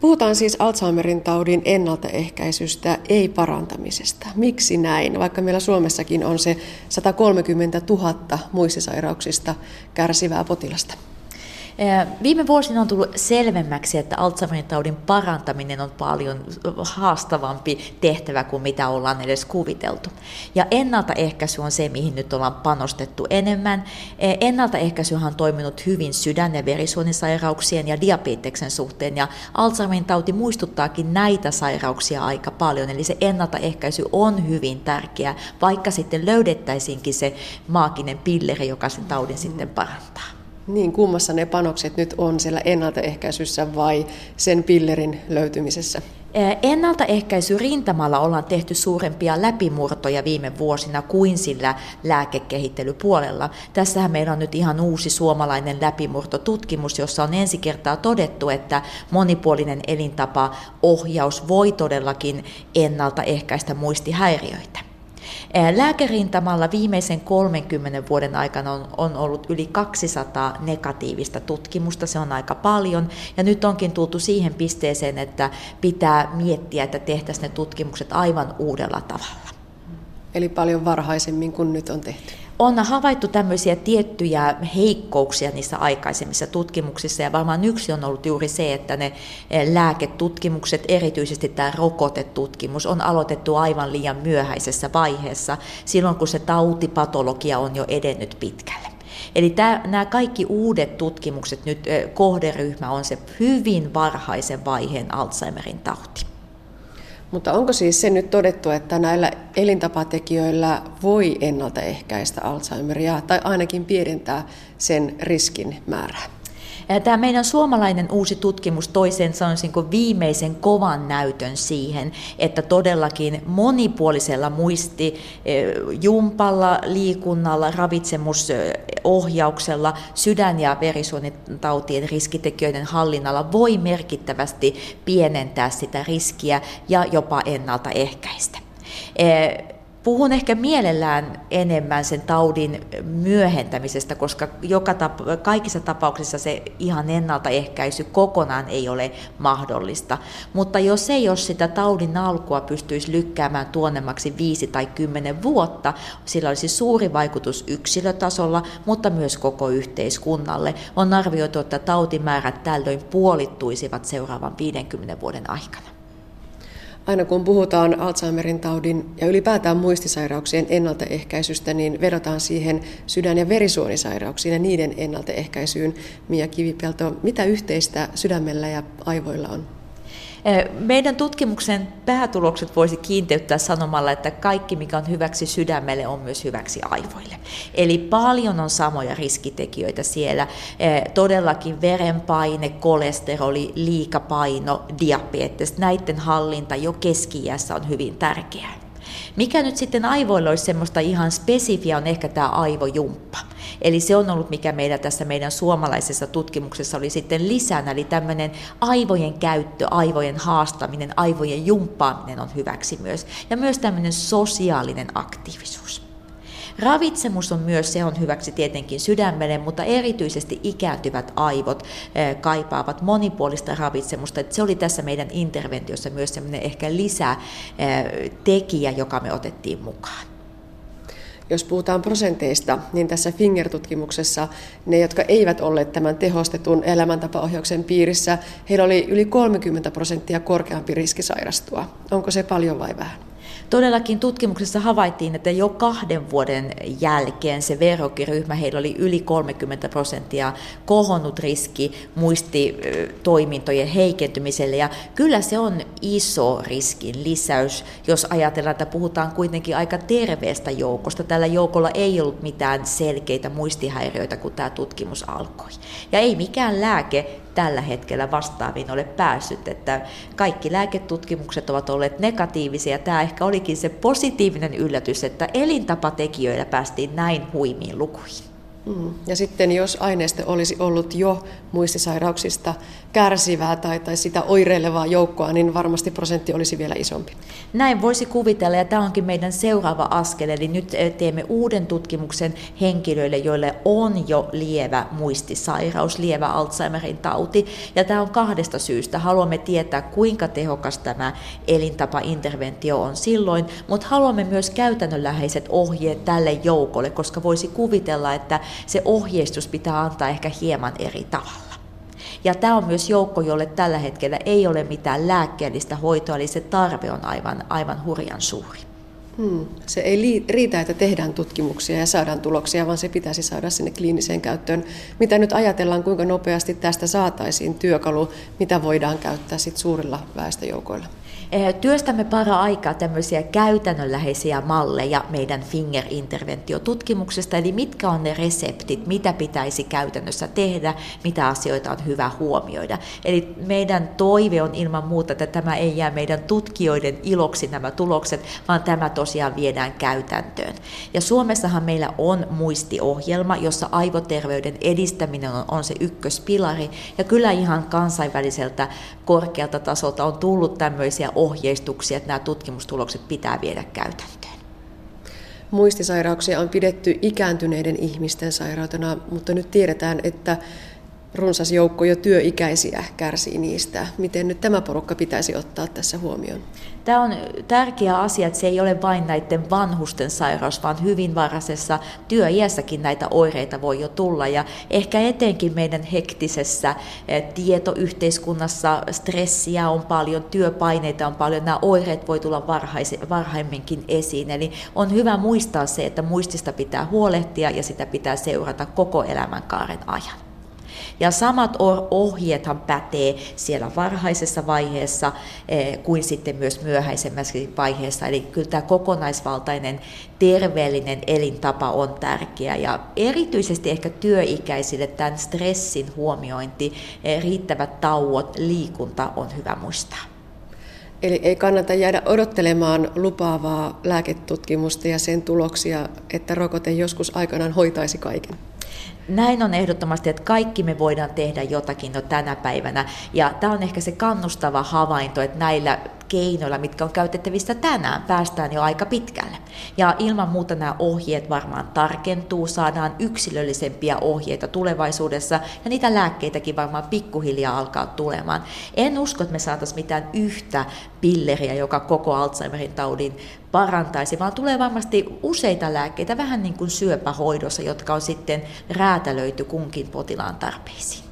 Puhutaan siis Alzheimerin taudin ennaltaehkäisystä, ei parantamisesta. Miksi näin, vaikka meillä Suomessakin on se 130 000 muistisairauksista kärsivää potilasta? Viime vuosina on tullut selvemmäksi, että Alzheimerin taudin parantaminen on paljon haastavampi tehtävä kuin mitä ollaan edes kuviteltu. Ja ennaltaehkäisy on se, mihin nyt ollaan panostettu enemmän. Ennaltaehkäisyhän on toiminut hyvin sydän- ja verisuonisairauksien ja diabeteksen suhteen, ja Alzheimerin tauti muistuttaakin näitä sairauksia aika paljon, eli se ennaltaehkäisy on hyvin tärkeä, vaikka sitten löydettäisiinkin se maaginen pilleri, joka sen taudin sitten parantaa. Niin, kummassa ne panokset nyt on siellä ennaltaehkäisyssä vai sen pillerin löytymisessä? Ennaltaehkäisy rintamalla ollaan tehty suurempia läpimurtoja viime vuosina kuin sillä lääkekehittelypuolella. Tässähän meillä on nyt ihan uusi suomalainen läpimurtotutkimus, jossa on ensi kertaa todettu, että monipuolinen elintapa ohjaus voi todellakin ennaltaehkäistä muistihäiriöitä. Lääkärintamalla viimeisen 30 vuoden aikana on, on ollut yli 200 negatiivista tutkimusta, se on aika paljon, ja nyt onkin tultu siihen pisteeseen, että pitää miettiä, että tehtäisiin ne tutkimukset aivan uudella tavalla. Eli paljon varhaisemmin kuin nyt on tehty on havaittu tämmöisiä tiettyjä heikkouksia niissä aikaisemmissa tutkimuksissa, ja varmaan yksi on ollut juuri se, että ne eh, lääketutkimukset, erityisesti tämä rokotetutkimus, on aloitettu aivan liian myöhäisessä vaiheessa, silloin kun se tautipatologia on jo edennyt pitkälle. Eli tämä, nämä kaikki uudet tutkimukset, nyt eh, kohderyhmä on se hyvin varhaisen vaiheen Alzheimerin tauti. Mutta onko siis se nyt todettu, että näillä elintapatekijöillä voi ennaltaehkäistä Alzheimeria tai ainakin pienentää sen riskin määrää? Tämä meidän suomalainen uusi tutkimus toi sen sanoisin kuin viimeisen kovan näytön siihen, että todellakin monipuolisella muisti jumpalla, liikunnalla, ravitsemusohjauksella, sydän- ja verisuonitautien riskitekijöiden hallinnalla voi merkittävästi pienentää sitä riskiä ja jopa ennaltaehkäistä. Puhun ehkä mielellään enemmän sen taudin myöhentämisestä, koska joka tap- kaikissa tapauksissa se ihan ennaltaehkäisy kokonaan ei ole mahdollista. Mutta jos ei ole sitä taudin alkua pystyisi lykkäämään tuonnemmaksi viisi tai kymmenen vuotta, sillä olisi suuri vaikutus yksilötasolla, mutta myös koko yhteiskunnalle. On arvioitu, että tautimäärät tällöin puolittuisivat seuraavan 50 vuoden aikana. Aina kun puhutaan Alzheimerin taudin ja ylipäätään muistisairauksien ennaltaehkäisystä, niin vedotaan siihen sydän- ja verisuonisairauksiin ja niiden ennaltaehkäisyyn. Mia Kivipelto, mitä yhteistä sydämellä ja aivoilla on? Meidän tutkimuksen päätulokset voisi kiinteyttää sanomalla, että kaikki mikä on hyväksi sydämelle on myös hyväksi aivoille. Eli paljon on samoja riskitekijöitä siellä. Todellakin verenpaine, kolesteroli, liikapaino, diabetes, näiden hallinta jo keski on hyvin tärkeää. Mikä nyt sitten aivoilla olisi semmoista ihan spesifiä on ehkä tämä aivojumppa. Eli se on ollut, mikä meidän tässä meidän suomalaisessa tutkimuksessa oli sitten lisänä, eli tämmöinen aivojen käyttö, aivojen haastaminen, aivojen jumppaaminen on hyväksi myös. Ja myös tämmöinen sosiaalinen aktiivisuus. Ravitsemus on myös, se on hyväksi tietenkin sydämelle, mutta erityisesti ikääntyvät aivot eh, kaipaavat monipuolista ravitsemusta. se oli tässä meidän interventiossa myös semmoinen ehkä lisätekijä, eh, joka me otettiin mukaan. Jos puhutaan prosenteista, niin tässä Finger-tutkimuksessa ne, jotka eivät olleet tämän tehostetun elämäntapaohjauksen piirissä, heillä oli yli 30 prosenttia korkeampi riski sairastua. Onko se paljon vai vähän? Todellakin tutkimuksessa havaittiin, että jo kahden vuoden jälkeen se verrokkiryhmä, heillä oli yli 30 prosenttia kohonnut riski muistitoimintojen heikentymiselle. Ja kyllä se on iso riskin lisäys, jos ajatellaan, että puhutaan kuitenkin aika terveestä joukosta. Tällä joukolla ei ollut mitään selkeitä muistihäiriöitä, kun tämä tutkimus alkoi. Ja ei mikään lääke tällä hetkellä vastaaviin ole päässyt, että kaikki lääketutkimukset ovat olleet negatiivisia. Tämä ehkä olikin se positiivinen yllätys, että elintapatekijöillä päästiin näin huimiin lukuihin. Mm. Ja sitten jos aineisto olisi ollut jo muistisairauksista kärsivää tai, tai sitä oireilevaa joukkoa, niin varmasti prosentti olisi vielä isompi. Näin voisi kuvitella, ja tämä onkin meidän seuraava askel. Eli nyt eh, teemme uuden tutkimuksen henkilöille, joille on jo lievä muistisairaus, lievä Alzheimerin tauti. Ja tämä on kahdesta syystä. Haluamme tietää, kuinka tehokas tämä elintapainterventio on silloin, mutta haluamme myös käytännönläheiset ohjeet tälle joukolle, koska voisi kuvitella, että se ohjeistus pitää antaa ehkä hieman eri tavalla. Ja tämä on myös joukko, jolle tällä hetkellä ei ole mitään lääkkeellistä hoitoa, eli se tarve on aivan, aivan hurjan suuri. Hmm. Se ei riitä, että tehdään tutkimuksia ja saadaan tuloksia, vaan se pitäisi saada sinne kliiniseen käyttöön. Mitä nyt ajatellaan, kuinka nopeasti tästä saataisiin työkalu, mitä voidaan käyttää sit suurilla väestöjoukoilla? Eh, työstämme para aikaa tämmöisiä käytännönläheisiä malleja meidän finger-interventiotutkimuksesta, eli mitkä on ne reseptit, mitä pitäisi käytännössä tehdä, mitä asioita on hyvä huomioida. Eli meidän toive on ilman muuta, että tämä ei jää meidän tutkijoiden iloksi nämä tulokset, vaan tämä tosiaan viedään käytäntöön. Ja Suomessahan meillä on muistiohjelma, jossa aivoterveyden edistäminen on, on se ykköspilari, ja kyllä ihan kansainväliseltä korkealta tasolta on tullut tämmöisiä ohjeistuksia, että nämä tutkimustulokset pitää viedä käytäntöön. Muistisairauksia on pidetty ikääntyneiden ihmisten sairautena, mutta nyt tiedetään, että runsas joukko jo työikäisiä kärsii niistä. Miten nyt tämä porukka pitäisi ottaa tässä huomioon? Tämä on tärkeä asia, että se ei ole vain näiden vanhusten sairaus, vaan hyvin varhaisessa työiässäkin näitä oireita voi jo tulla. Ja ehkä etenkin meidän hektisessä eh, tietoyhteiskunnassa stressiä on paljon, työpaineita on paljon, nämä oireet voi tulla varhaimminkin esiin. Eli on hyvä muistaa se, että muistista pitää huolehtia ja sitä pitää seurata koko elämänkaaren ajan. Ja samat ohjeethan pätee siellä varhaisessa vaiheessa eh, kuin sitten myös myöhäisemmässä vaiheessa. Eli kyllä tämä kokonaisvaltainen terveellinen elintapa on tärkeä ja erityisesti ehkä työikäisille tämän stressin huomiointi, eh, riittävät tauot, liikunta on hyvä muistaa. Eli ei kannata jäädä odottelemaan lupaavaa lääketutkimusta ja sen tuloksia, että rokote joskus aikanaan hoitaisi kaiken. Näin on ehdottomasti, että kaikki me voidaan tehdä jotakin jo tänä päivänä. Ja tämä on ehkä se kannustava havainto, että näillä keinoilla, mitkä on käytettävissä tänään, päästään jo aika pitkälle. Ja ilman muuta nämä ohjeet varmaan tarkentuu, saadaan yksilöllisempiä ohjeita tulevaisuudessa, ja niitä lääkkeitäkin varmaan pikkuhiljaa alkaa tulemaan. En usko, että me saataisiin mitään yhtä pilleriä, joka koko Alzheimerin taudin parantaisi, vaan tulee varmasti useita lääkkeitä, vähän niin kuin syöpähoidossa, jotka on sitten räätälöity kunkin potilaan tarpeisiin.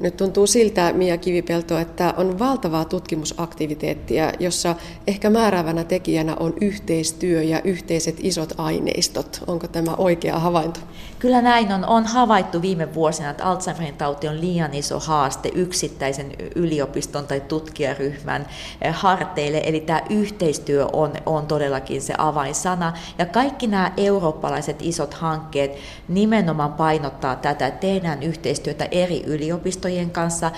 Nyt tuntuu siltä, Mia Kivipelto, että on valtavaa tutkimusaktiviteettia, jossa ehkä määräävänä tekijänä on yhteistyö ja yhteiset isot aineistot. Onko tämä oikea havainto? Kyllä näin on. On havaittu viime vuosina, että Alzheimerin tauti on liian iso haaste yksittäisen yliopiston tai tutkijaryhmän eh, harteille. Eli tämä yhteistyö on, on todellakin se avainsana. Ja kaikki nämä eurooppalaiset isot hankkeet nimenomaan painottaa tätä, että tehdään yhteistyötä eri yliopistojen järjestöjen kanssa,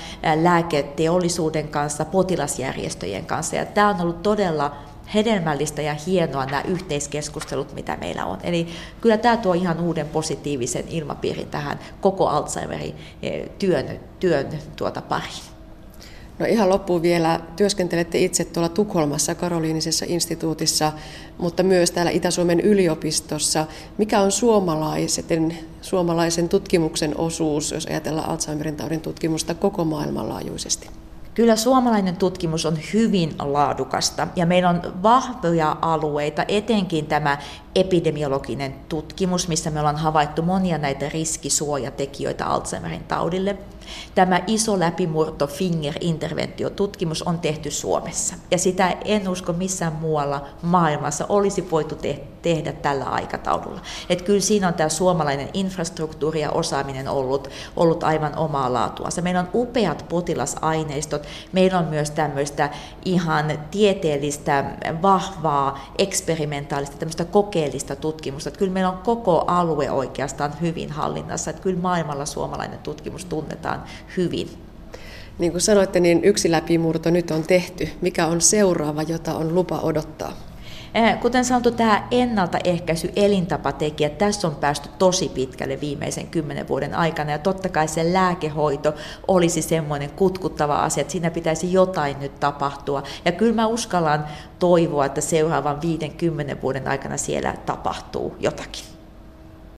lääketeollisuuden kanssa, potilasjärjestöjen kanssa. Ja tämä on ollut todella hedelmällistä ja hienoa nämä yhteiskeskustelut, mitä meillä on. Eli kyllä tämä tuo ihan uuden positiivisen ilmapiirin tähän koko Alzheimerin työn, työn tuota pariin. No ihan loppuun vielä, työskentelette itse tuolla Tukholmassa Karoliinisessa instituutissa, mutta myös täällä Itä-Suomen yliopistossa. Mikä on suomalaisen, suomalaisen tutkimuksen osuus, jos ajatellaan Alzheimerin taudin tutkimusta koko maailmanlaajuisesti? Kyllä suomalainen tutkimus on hyvin laadukasta ja meillä on vahvoja alueita, etenkin tämä epidemiologinen tutkimus, missä me ollaan havaittu monia näitä riskisuojatekijöitä Alzheimerin taudille. Tämä iso läpimurto Finger-interventiotutkimus on tehty Suomessa ja sitä en usko missään muualla maailmassa olisi voitu te- tehdä tällä aikataululla. Et kyllä siinä on tämä suomalainen infrastruktuuri ja osaaminen ollut, ollut aivan omaa laatuansa. Meillä on upeat potilasaineistot, meillä on myös tämmöistä ihan tieteellistä, vahvaa, eksperimentaalista, tämmöistä kokeellista tutkimusta. Että kyllä meillä on koko alue oikeastaan hyvin hallinnassa, että kyllä maailmalla suomalainen tutkimus tunnetaan hyvin. Niin kuin sanoitte, niin yksi läpimurto nyt on tehty. Mikä on seuraava, jota on lupa odottaa? Eh, kuten sanottu, tämä ennaltaehkäisy, elintapatekijä, tässä on päästy tosi pitkälle viimeisen kymmenen vuoden aikana ja totta kai se lääkehoito olisi semmoinen kutkuttava asia, että siinä pitäisi jotain nyt tapahtua. Ja kyllä mä uskallan toivoa, että seuraavan 50 vuoden aikana siellä tapahtuu jotakin.